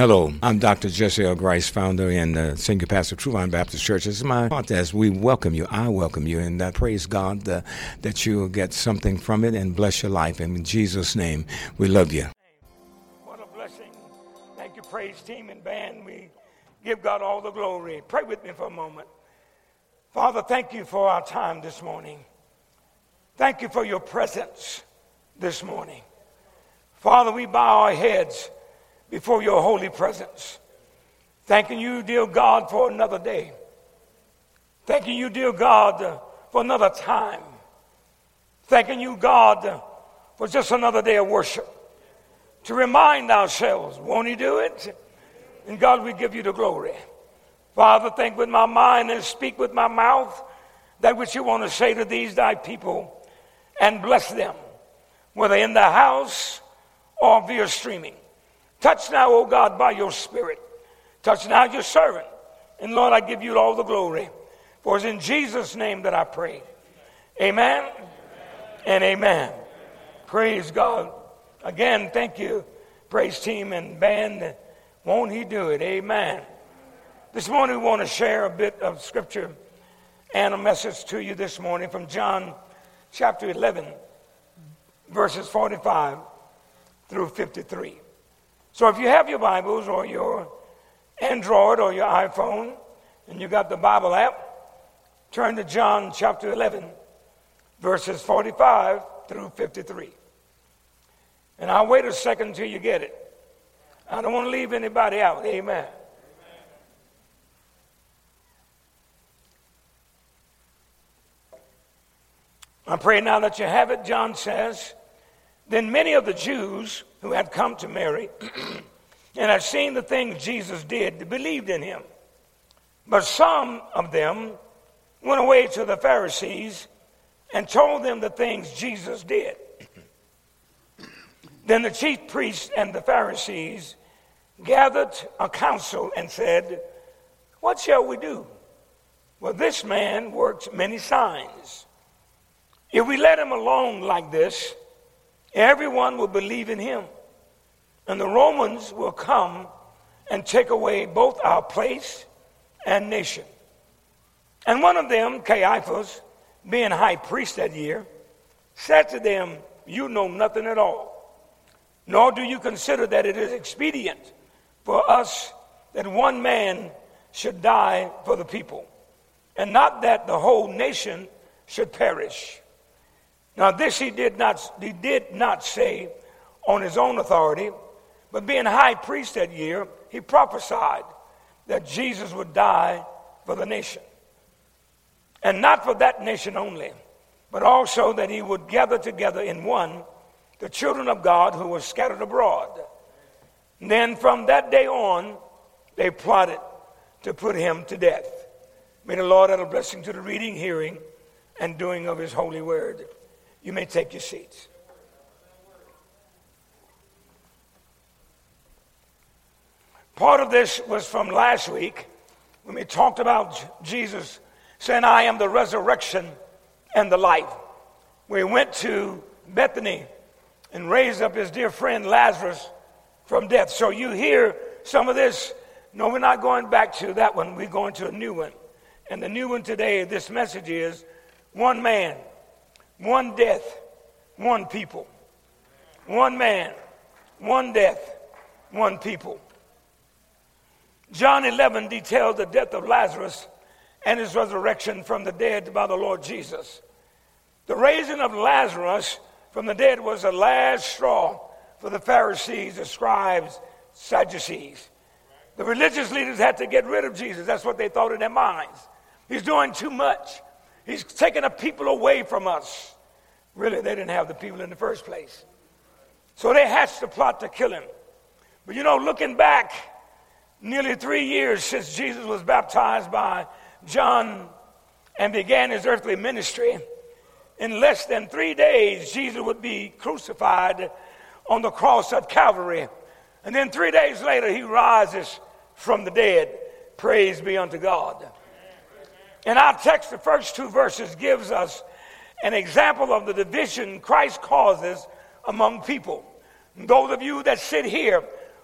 Hello, I'm Dr. Jesse L. Grice, founder and uh, senior pastor of True Vine Baptist Church. This is my podcast. We welcome you. I welcome you, and I praise God uh, that you will get something from it and bless your life. And in Jesus' name, we love you. What a blessing. Thank you, praise team and band. We give God all the glory. Pray with me for a moment. Father, thank you for our time this morning. Thank you for your presence this morning. Father, we bow our heads before your holy presence. Thanking you, dear God, for another day. Thanking you, dear God, for another time. Thanking you, God, for just another day of worship. To remind ourselves, won't He do it? And God, we give you the glory. Father, think with my mind and speak with my mouth that which you want to say to these thy people and bless them, whether in the house or via streaming. Touch now, O God, by your Spirit. Touch now your servant. And Lord, I give you all the glory. For it's in Jesus' name that I pray. Amen, amen. and amen. amen. Praise God. Again, thank you, praise team and band. Won't he do it? Amen. This morning we want to share a bit of scripture and a message to you this morning from John chapter 11, verses 45 through 53. So if you have your Bibles or your Android or your iPhone and you got the Bible app, turn to John chapter 11, verses 45 through 53. And I'll wait a second until you get it. I don't want to leave anybody out. Amen. I pray now that you have it. John says, Then many of the Jews who had come to Mary and had seen the things Jesus did believed in him. But some of them went away to the Pharisees and told them the things Jesus did. then the chief priests and the Pharisees gathered a council and said, What shall we do? Well, this man works many signs. If we let him alone like this, Everyone will believe in him. And the Romans will come and take away both our place and nation. And one of them, Caiaphas, being high priest that year, said to them, You know nothing at all, nor do you consider that it is expedient for us that one man should die for the people, and not that the whole nation should perish. Now, this he did not, he did not say on his own authority, but being high priest that year, he prophesied that Jesus would die for the nation. And not for that nation only, but also that he would gather together in one the children of God who were scattered abroad. And then from that day on, they plotted to put him to death. May the Lord add a blessing to the reading, hearing, and doing of his holy word. You may take your seats. Part of this was from last week when we talked about Jesus saying, I am the resurrection and the life. We went to Bethany and raised up his dear friend Lazarus from death. So you hear some of this. No, we're not going back to that one. We're going to a new one. And the new one today, this message is one man one death, one people. One man, one death, one people. John 11 details the death of Lazarus and his resurrection from the dead by the Lord Jesus. The raising of Lazarus from the dead was the last straw for the Pharisees, the scribes, Sadducees. The religious leaders had to get rid of Jesus. That's what they thought in their minds. He's doing too much. He's taking the people away from us. Really, they didn't have the people in the first place. So they hatched a plot to kill him. But you know, looking back, nearly three years since Jesus was baptized by John and began his earthly ministry, in less than three days, Jesus would be crucified on the cross at Calvary. And then three days later, he rises from the dead. Praise be unto God. In our text, the first two verses gives us an example of the division Christ causes among people. Those of you that sit here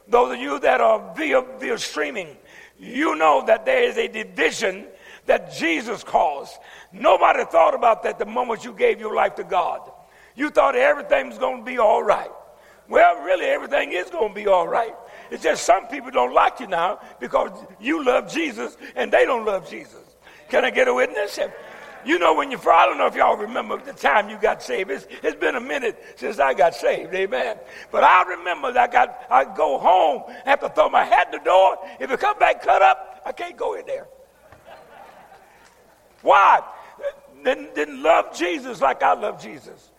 those of you that are via, via streaming, you know that there is a division that Jesus caused. Nobody thought about that the moment you gave your life to God. You thought everything was going to be all right. Well, really, everything is going to be all right. It's just some people don't like you now because you love Jesus and they don't love Jesus. Can I get a witness? You know, when you, I don't know if y'all remember the time you got saved. It's, it's been a minute since I got saved, amen. But I remember that I got, I go home, have to throw my hat in the door. If it come back cut up, I can't go in there. Why? Didn't, didn't love Jesus like I love Jesus.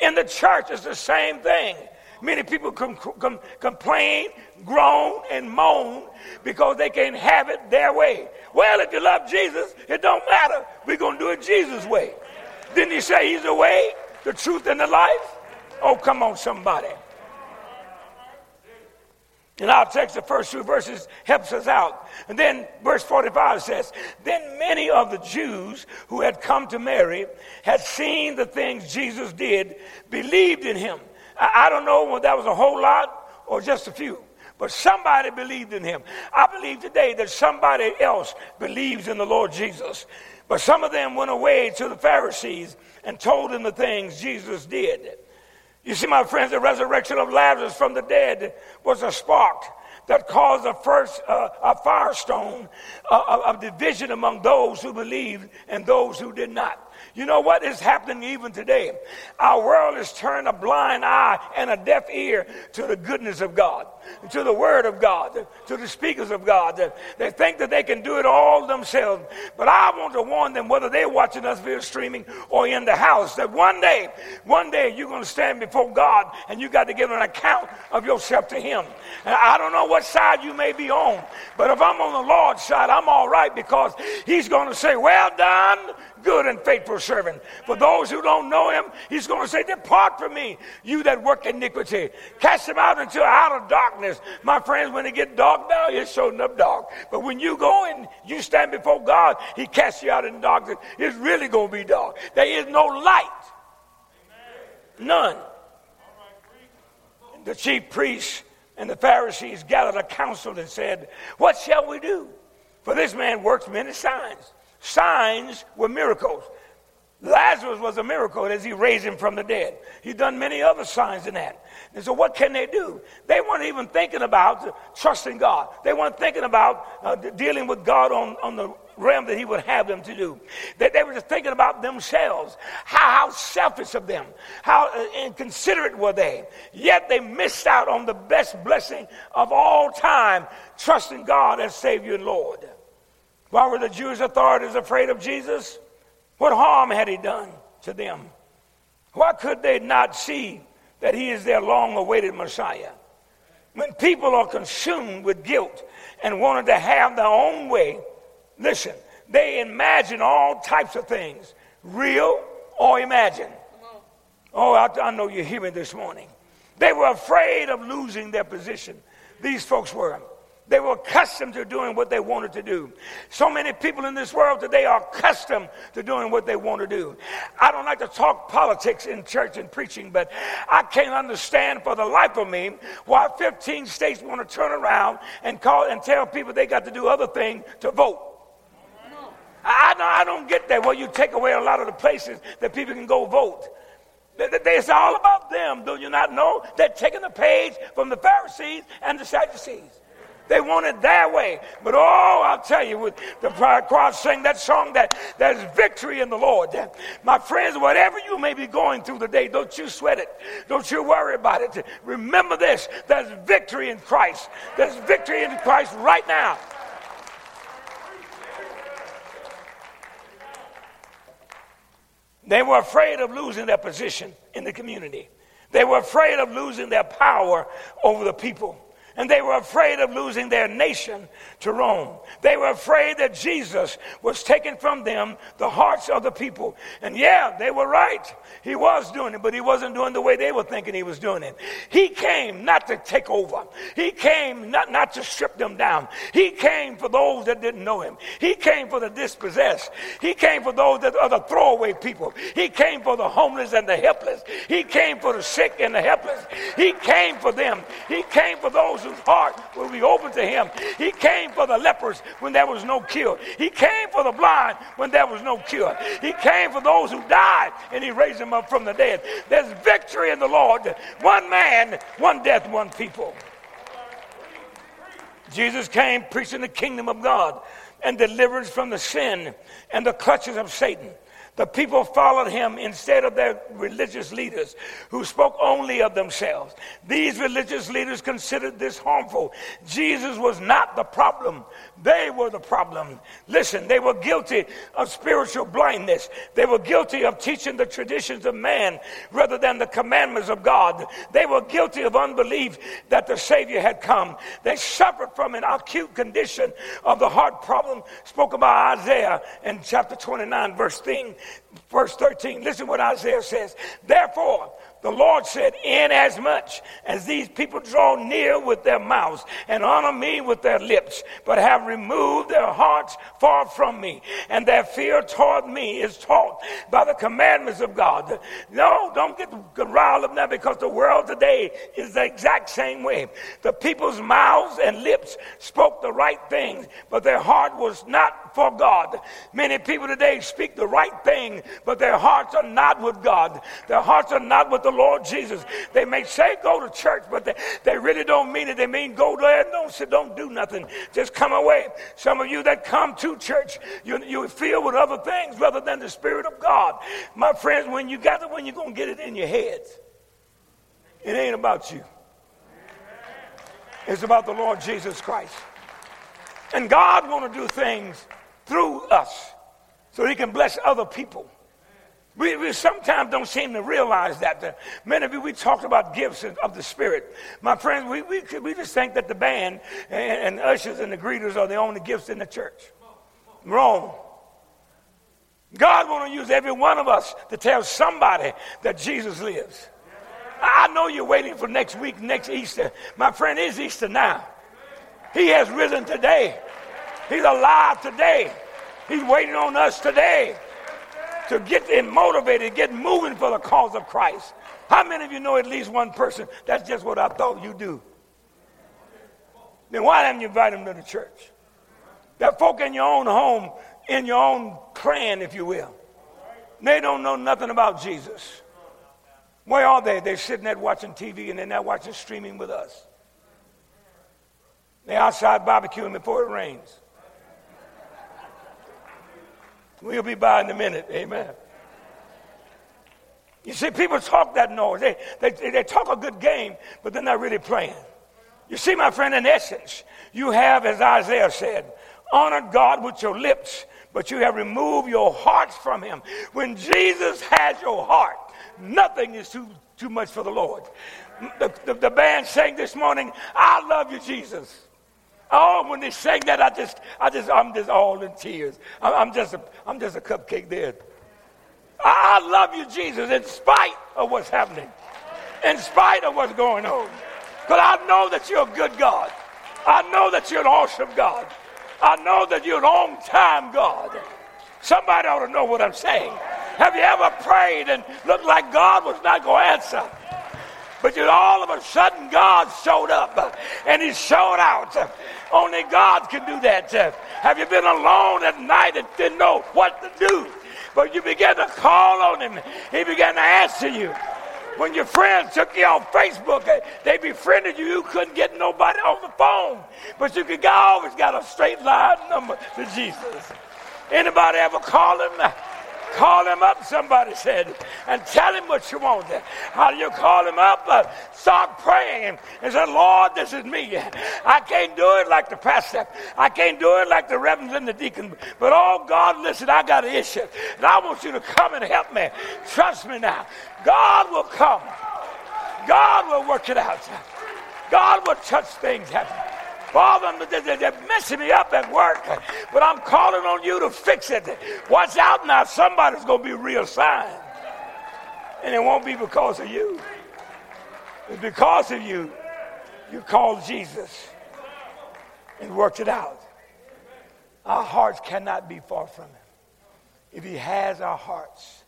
In the church, it's the same thing. Many people com- com- complain, groan, and moan because they can't have it their way. Well, if you love Jesus, it don't matter. We're going to do it Jesus' way. Didn't he say he's the way, the truth, and the life? Oh, come on, somebody. And our text, the first two verses, helps us out. And then verse 45 says, Then many of the Jews who had come to Mary had seen the things Jesus did, believed in him. I, don't know whether that was a whole lot or just a few. But somebody believed in him. I believe today that somebody else believes in the Lord Jesus. But some of them went away to the Pharisees and told them the things Jesus did. You see, my friends, the resurrection of Lazarus from the dead was a spark that caused a first uh, a firestone uh, of division among those who believed and those who did not. You know what is happening even today? Our world has turned a blind eye and a deaf ear to the goodness of God, to the Word of God, to the speakers of God. They think that they can do it all themselves. But I want to warn them, whether they're watching us via streaming or in the house, that one day, one day you're going to stand before God and you got to give an account of yourself to Him. And I don't know what side you may be on, but if I'm on the Lord's side, I'm all right because He's going to say, Well done, good and faithful servant. For those who don't know him, he's going to say, Depart from me, you that work iniquity. Cast them out into outer darkness. My friends, when it get dark now, it's showing up dark. But when you go and you stand before God, he casts you out in darkness. It's really going to be dark. There is no light. None. The chief priests and the Pharisees gathered a council and said, What shall we do? For this man works many signs. Signs were miracles. Lazarus was a miracle as he raised him from the dead. He's done many other signs than that. And so, what can they do? They weren't even thinking about trusting God. They weren't thinking about uh, dealing with God on, on the realm that He would have them to do. They, they were just thinking about themselves. How, how selfish of them. How uh, inconsiderate were they. Yet they missed out on the best blessing of all time, trusting God as Savior and Lord. Why were the Jewish authorities afraid of Jesus? What harm had he done to them? Why could they not see that he is their long awaited Messiah? When people are consumed with guilt and wanted to have their own way, listen, they imagine all types of things, real or imagined. Oh, I, I know you're hearing this morning. They were afraid of losing their position. These folks were. They were accustomed to doing what they wanted to do. So many people in this world today are accustomed to doing what they want to do. I don't like to talk politics in church and preaching, but I can't understand for the life of me why 15 states want to turn around and call and tell people they got to do other things to vote. I, I don't get that. Well, you take away a lot of the places that people can go vote. It's all about them. Do you not know? They're taking the page from the Pharisees and the Sadducees. They want it their way. But oh, I'll tell you, with the cross sang that song that there's victory in the Lord. My friends, whatever you may be going through today, don't you sweat it. Don't you worry about it. Remember this there's victory in Christ. There's victory in Christ right now. They were afraid of losing their position in the community. They were afraid of losing their power over the people and they were afraid of losing their nation to Rome. They were afraid that Jesus was taking from them the hearts of the people. And yeah, they were right. He was doing it, but he wasn't doing the way they were thinking he was doing it. He came not to take over. He came not, not to strip them down. He came for those that didn't know him. He came for the dispossessed. He came for those that are the throwaway people. He came for the homeless and the helpless. He came for the sick and the helpless. He came for them. He came for those whose heart will be open to him. He came for the lepers when there was no cure. He came for the blind when there was no cure. He came for those who died and he raised them up from the dead. There's victory in the Lord. One man, one death, one people. Jesus came preaching the kingdom of God and deliverance from the sin and the clutches of Satan. The people followed him instead of their religious leaders who spoke only of themselves. These religious leaders considered this harmful. Jesus was not the problem, they were the problem. Listen, they were guilty of spiritual blindness. They were guilty of teaching the traditions of man rather than the commandments of God. They were guilty of unbelief that the Savior had come. They suffered from an acute condition of the heart problem spoken by Isaiah in chapter 29, verse 13. Verse 13. Listen what Isaiah says. Therefore, the Lord said, Inasmuch as these people draw near with their mouths and honor me with their lips, but have removed their hearts far from me, and their fear toward me is taught by the commandments of God. No, don't get riled up now because the world today is the exact same way. The people's mouths and lips spoke the right things, but their heart was not for God. Many people today speak the right thing, but their hearts are not with God. Their hearts are not with the Lord Jesus. They may say go to church, but they, they really don't mean it. They mean go there and don't sit, don't do nothing. Just come away. Some of you that come to church, you, you feel with other things rather than the Spirit of God. My friends, when you it, when you're going to get it in your head, it ain't about you. It's about the Lord Jesus Christ. And God want to do things through us so he can bless other people. We, we, sometimes don't seem to realize that. The, many of you, we talked about gifts of the Spirit. My friends, we, we, we just think that the band and, and ushers and the greeters are the only gifts in the church. Wrong. God want to use every one of us to tell somebody that Jesus lives. I know you're waiting for next week, next Easter. My friend, is Easter now. He has risen today. He's alive today. He's waiting on us today to get them motivated, get moving for the cause of Christ. How many of you know at least one person? That's just what I thought you do. Then why didn't you invite them to the church? That folk in your own home, in your own clan, if you will, they don't know nothing about Jesus. Where are they? They're sitting there watching TV and they're not watching streaming with us. They're outside barbecuing before it rains. We'll be by in a minute. Amen. You see, people talk that noise. They, they, they talk a good game, but they're not really playing. You see, my friend, in essence, you have, as Isaiah said, honored God with your lips, but you have removed your hearts from him. When Jesus has your heart, nothing is too, too much for the Lord. The, the, the band sang this morning, I love you, Jesus. Oh, when they sang that, I just, I just, I'm just all in tears. I'm, just, a, I'm just a cupcake there. I, love you, Jesus, in spite of what's happening, in spite of what's going on. But I know that you're a good God. I know that you're an awesome God. I know that you're an on time God. Somebody ought to know what I'm saying. Have you ever prayed and looked like God was not going to answer? But all of a sudden, God showed up and He showed out. Only God can do that. Have you been alone at night and didn't know what to do? But you began to call on Him, He began to answer you. When your friends took you on Facebook, eh, they befriended you. You couldn't get nobody on the phone, but you could always got a straight line number to Jesus. Anybody ever call him? Call him up, somebody said, and tell him what you want. How do you call him up? Uh, start praying and say, Lord, this is me. I can't do it like the pastor. I can't do it like the reverend and the deacon. But oh, God, listen, I got an issue. And I want you to come and help me. Trust me now. God will come. God will work it out. God will touch things happen. Father, they're messing me up at work, but I'm calling on you to fix it. Watch out now, somebody's going to be reassigned. And it won't be because of you. It's because of you. You called Jesus and worked it out. Our hearts cannot be far from Him. If He has our hearts,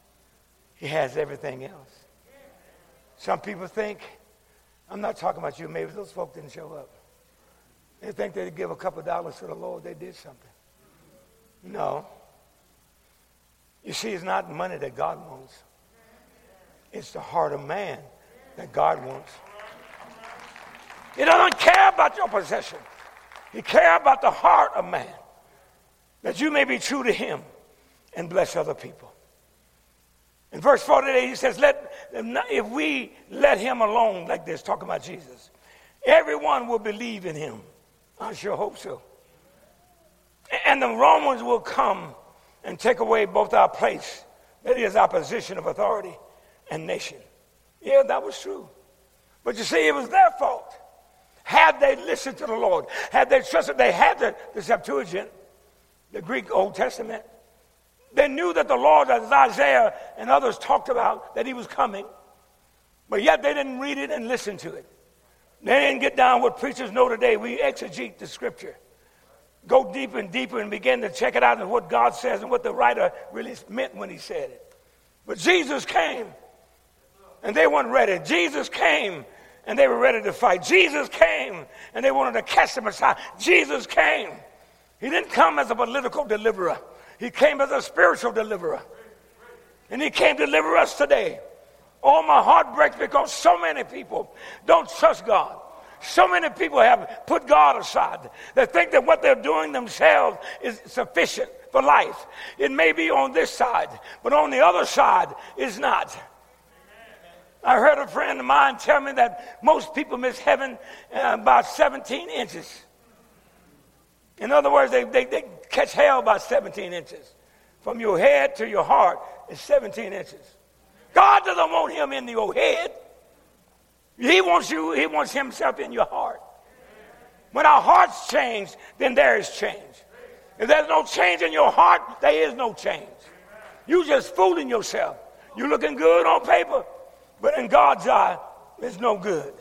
He has everything else. Some people think, I'm not talking about you, maybe those folk didn't show up. They think they'd give a couple dollars to the Lord, they did something. No. You see, it's not money that God wants. It's the heart of man that God wants. He doesn't care about your possession. He cares about the heart of man. That you may be true to him and bless other people. In verse 48, he says, let, if we let him alone like this, talking about Jesus, everyone will believe in him. I sure hope so. And the Romans will come and take away both our place, that is, our position of authority and nation. Yeah, that was true. But you see, it was their fault. Had they listened to the Lord, had they trusted, they had the, the Septuagint, the Greek Old Testament. They knew that the Lord, as Isaiah and others talked about, that he was coming. But yet they didn't read it and listen to it. They didn't get down what preachers know today. We exegete the scripture. Go deeper and deeper and begin to check it out and what God says and what the writer really meant when he said it. But Jesus came and they weren't ready. Jesus came and they were ready to fight. Jesus came and they wanted to cast him aside. Jesus came. He didn't come as a political deliverer, he came as a spiritual deliverer. And he came to deliver us today. Oh, my heart breaks because so many people don't trust God. So many people have put God aside. They think that what they're doing themselves is sufficient for life. It may be on this side, but on the other side is not. I heard a friend of mine tell me that most people miss heaven uh, about 17 inches. In other words, they, they, they catch hell by 17 inches. From your head to your heart is 17 inches. God doesn't want him in your head. He wants you, he wants himself in your heart. When our hearts change, then there is change. If there's no change in your heart, there is no change. You just fooling yourself. You're looking good on paper, but in God's eye, it's no good.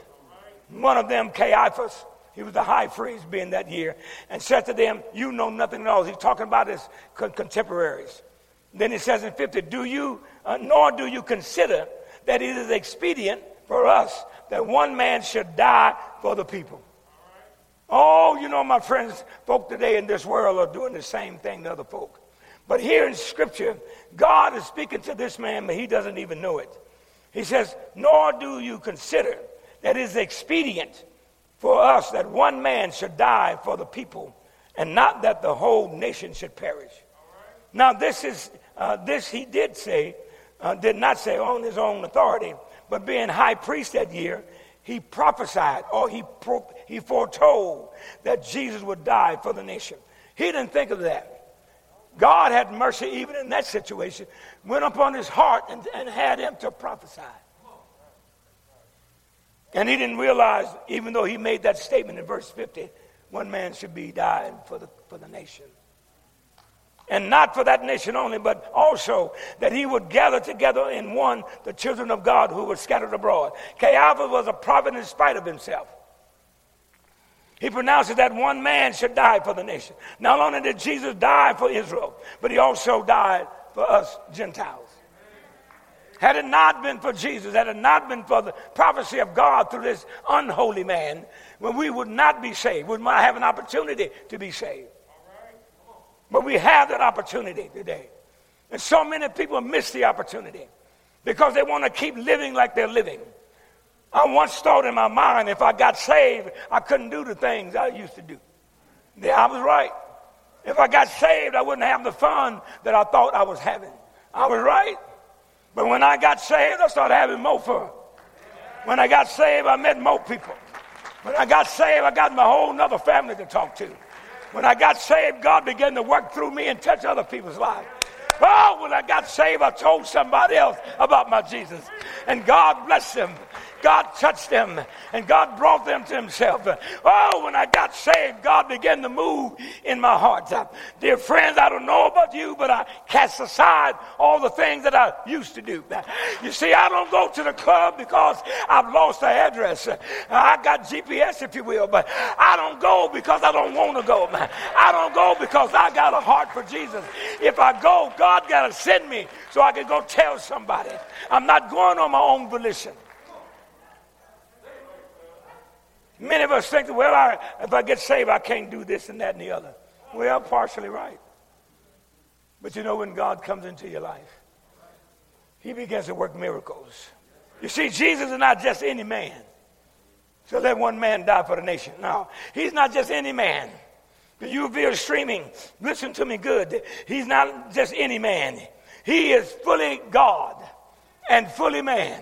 One of them, Caiaphas, he was the high priest being that year, and said to them, You know nothing at all. He's talking about his contemporaries. Then he says in 50, Do you, uh, nor do you consider that it is expedient for us that one man should die for the people. Oh, you know, my friends, folk today in this world are doing the same thing to other folk. But here in Scripture, God is speaking to this man, but he doesn't even know it. He says, Nor do you consider that it is expedient for us that one man should die for the people, and not that the whole nation should perish. Now, this is uh, this he did say, uh, did not say on his own authority, but being high priest that year, he prophesied or he, pro- he foretold that Jesus would die for the nation. He didn't think of that. God had mercy even in that situation, went upon his heart and, and had him to prophesy. And he didn't realize, even though he made that statement in verse 50, one man should be dying for the, for the nation. And not for that nation only, but also that he would gather together in one the children of God who were scattered abroad. Caiaphas was a prophet in spite of himself. He pronounces that one man should die for the nation. Not only did Jesus die for Israel, but he also died for us Gentiles. Had it not been for Jesus, had it not been for the prophecy of God through this unholy man, we would not be saved, we would not have an opportunity to be saved. But we have that opportunity today. And so many people miss the opportunity because they want to keep living like they're living. I once thought in my mind if I got saved, I couldn't do the things I used to do. Yeah, I was right. If I got saved, I wouldn't have the fun that I thought I was having. I was right. But when I got saved, I started having more fun. When I got saved, I met more people. When I got saved, I got my whole other family to talk to. When I got saved, God began to work through me and touch other people's lives. Oh, when I got saved, I told somebody else about my Jesus. And God blessed them. God touched them and God brought them to Himself. Oh, when I got saved, God began to move in my heart. Uh, dear friends, I don't know about you, but I cast aside all the things that I used to do. Uh, you see, I don't go to the club because I've lost the address. Uh, I got GPS, if you will, but I don't go because I don't want to go. I don't go because I got a heart for Jesus. If I go, God got to send me so I can go tell somebody. I'm not going on my own volition. Many of us think, well, I, if I get saved, I can't do this and that and the other. Well, partially right. But you know, when God comes into your life, He begins to work miracles. You see, Jesus is not just any man. So let one man die for the nation. No, He's not just any man. You feel streaming, listen to me good. He's not just any man. He is fully God and fully man.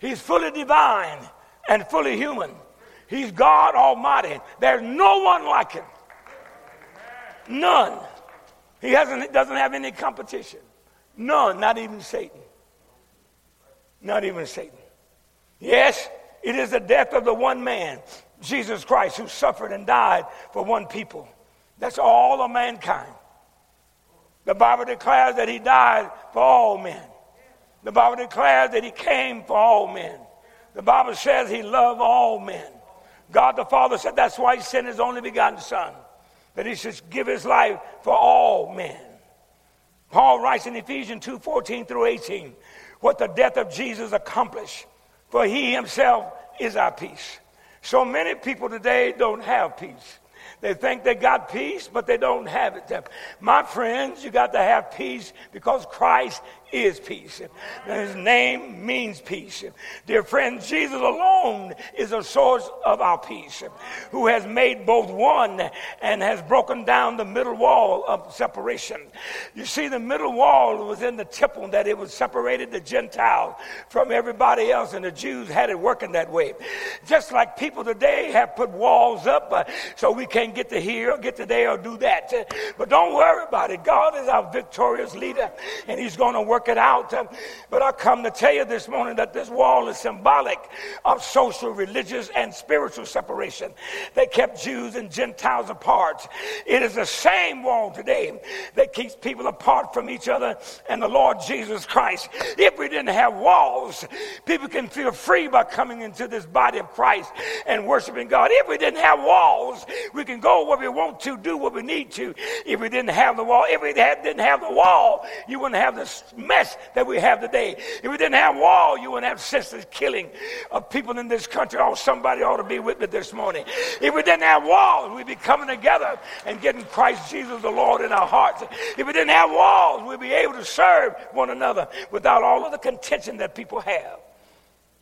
He's fully divine and fully human. He's God Almighty. There's no one like him. None. He hasn't, doesn't have any competition. None, not even Satan. Not even Satan. Yes, it is the death of the one man, Jesus Christ, who suffered and died for one people. That's all of mankind. The Bible declares that he died for all men. The Bible declares that he came for all men. The Bible says he loved all men. God the Father said that's why he sent his only begotten Son, that he should give his life for all men. Paul writes in Ephesians 2 14 through 18 what the death of Jesus accomplished, for he himself is our peace. So many people today don't have peace. They think they got peace, but they don't have it. My friends, you got to have peace because Christ is peace. His name means peace. Dear friends, Jesus alone is the source of our peace, who has made both one and has broken down the middle wall of separation. You see, the middle wall was in the temple that it was separated the Gentiles from everybody else, and the Jews had it working that way. Just like people today have put walls up uh, so we can't get to here or get to there or do that. But don't worry about it. God is our victorious leader, and He's going to work it out. But I come to tell you this morning that this wall is symbolic of social, religious, and spiritual separation that kept Jews and Gentiles apart. It is the same wall today that keeps people apart from each other and the Lord Jesus Christ. If we didn't have walls, people can feel free by coming into this body of Christ and worshiping God. If we didn't have walls, we can go where we want to, do what we need to. If we didn't have the wall, if we didn't have the wall, you wouldn't have this mess that we have today. If we didn't have wall, you wouldn't have senseless killing of people in this country. Oh, somebody ought to be with me this morning. If we didn't have walls, we'd be coming together and getting Christ Jesus the Lord in our hearts. If we didn't have walls, we'd be able to serve one another without all of the contention that people have.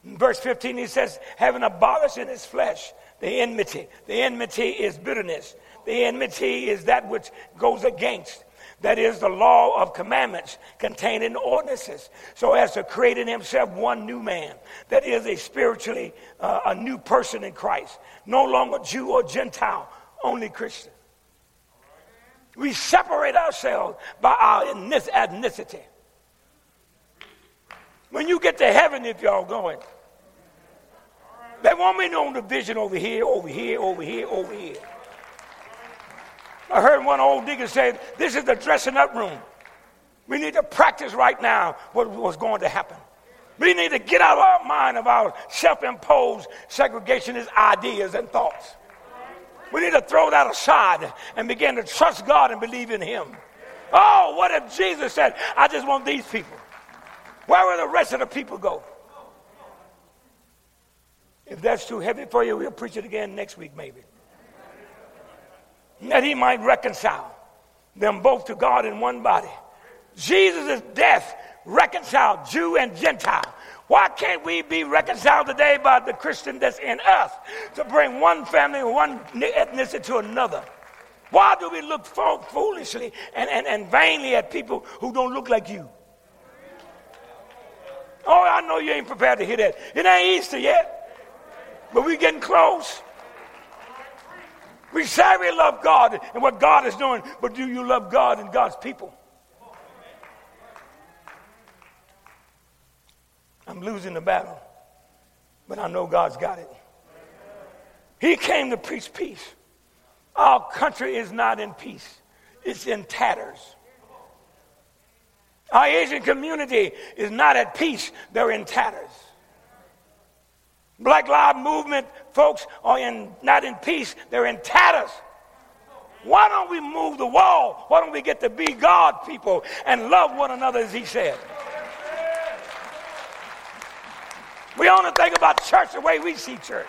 In verse 15, he says, having abolished in his flesh the enmity. The enmity is bitterness. The enmity is that which goes against. That is the law of commandments contained in ordinances, so as to create in himself one new man. That is a spiritually uh, a new person in Christ. No longer Jew or Gentile, only Christian. We separate ourselves by our ethnicity. When you get to heaven, if y'all going, there won't be no division over here, over here, over here, over here. I heard one old digger say, This is the dressing up room. We need to practice right now what was going to happen. We need to get out of our mind of our self imposed segregationist ideas and thoughts. We need to throw that aside and begin to trust God and believe in Him. Oh, what if Jesus said, I just want these people? Where will the rest of the people go? If that's too heavy for you, we'll preach it again next week, maybe that he might reconcile them both to God in one body. Jesus' death reconciled Jew and Gentile. Why can't we be reconciled today by the Christian that's in us to bring one family, one ethnicity to another? Why do we look foolishly and, and, and vainly at people who don't look like you? Oh, I know you ain't prepared to hear that. It ain't Easter yet, but we're getting close. We say we love God and what God is doing, but do you love God and God's people? I'm losing the battle, but I know God's got it. He came to preach peace. Our country is not in peace, it's in tatters. Our Asian community is not at peace, they're in tatters. Black Lives Movement folks are in, not in peace, they're in tatters. Why don't we move the wall? Why don't we get to be God people and love one another as He said? We only think about church the way we see church.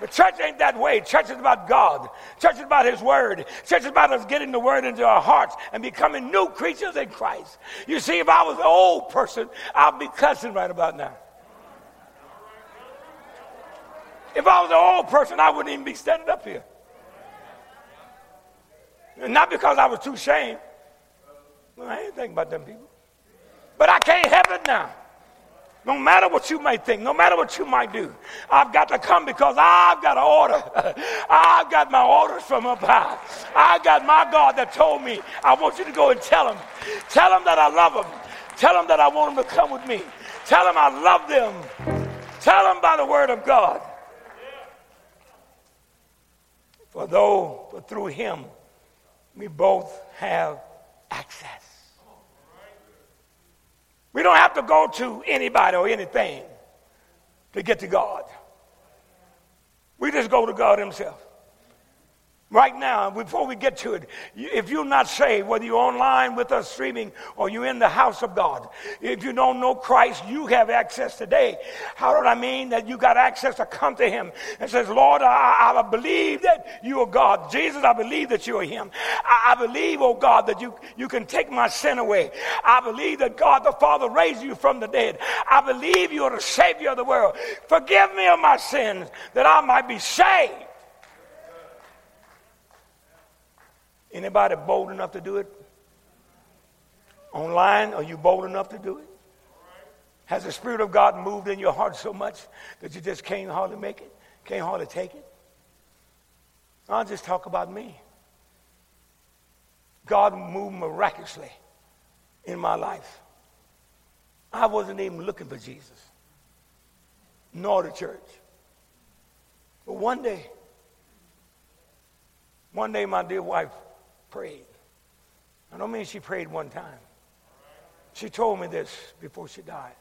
But church ain't that way. Church is about God. Church is about His Word. Church is about us getting the Word into our hearts and becoming new creatures in Christ. You see, if I was an old person, I'd be cussing right about now. If I was an old person, I wouldn't even be standing up here. Not because I was too ashamed. Well, I ain't thinking about them people. But I can't help it now. No matter what you might think, no matter what you might do, I've got to come because I've got an order. I've got my orders from up high. I got my God that told me, I want you to go and tell them. Tell them that I love them. Tell them that I want them to come with me. Tell them I love them. Tell them by the word of God. For though, for through him, we both have access. We don't have to go to anybody or anything to get to God. We just go to God Himself. Right now, before we get to it, if you're not saved, whether you're online with us streaming or you're in the house of God, if you don't know Christ, you have access today. How do I mean that you got access to come to Him and says, Lord, I, I believe that you are God. Jesus, I believe that you are Him. I, I believe, oh God, that you, you can take my sin away. I believe that God the Father raised you from the dead. I believe you are the Savior of the world. Forgive me of my sins that I might be saved. Anybody bold enough to do it? Online, are you bold enough to do it? Has the Spirit of God moved in your heart so much that you just can't hardly make it? Can't hardly take it? I'll just talk about me. God moved miraculously in my life. I wasn't even looking for Jesus, nor the church. But one day, one day, my dear wife prayed. I don't mean she prayed one time. She told me this before she died.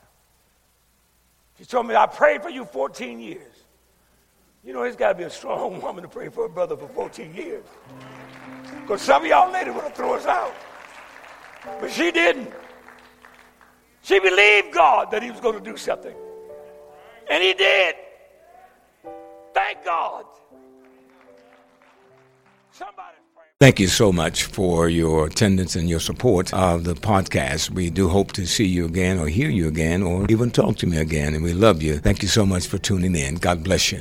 She told me, I prayed for you 14 years. You know, it's got to be a strong woman to pray for a brother for 14 years. Because some of y'all ladies would have thrown us out. But she didn't. She believed God that He was going to do something. And He did. Thank God. Somebody. Thank you so much for your attendance and your support of the podcast. We do hope to see you again or hear you again or even talk to me again. And we love you. Thank you so much for tuning in. God bless you.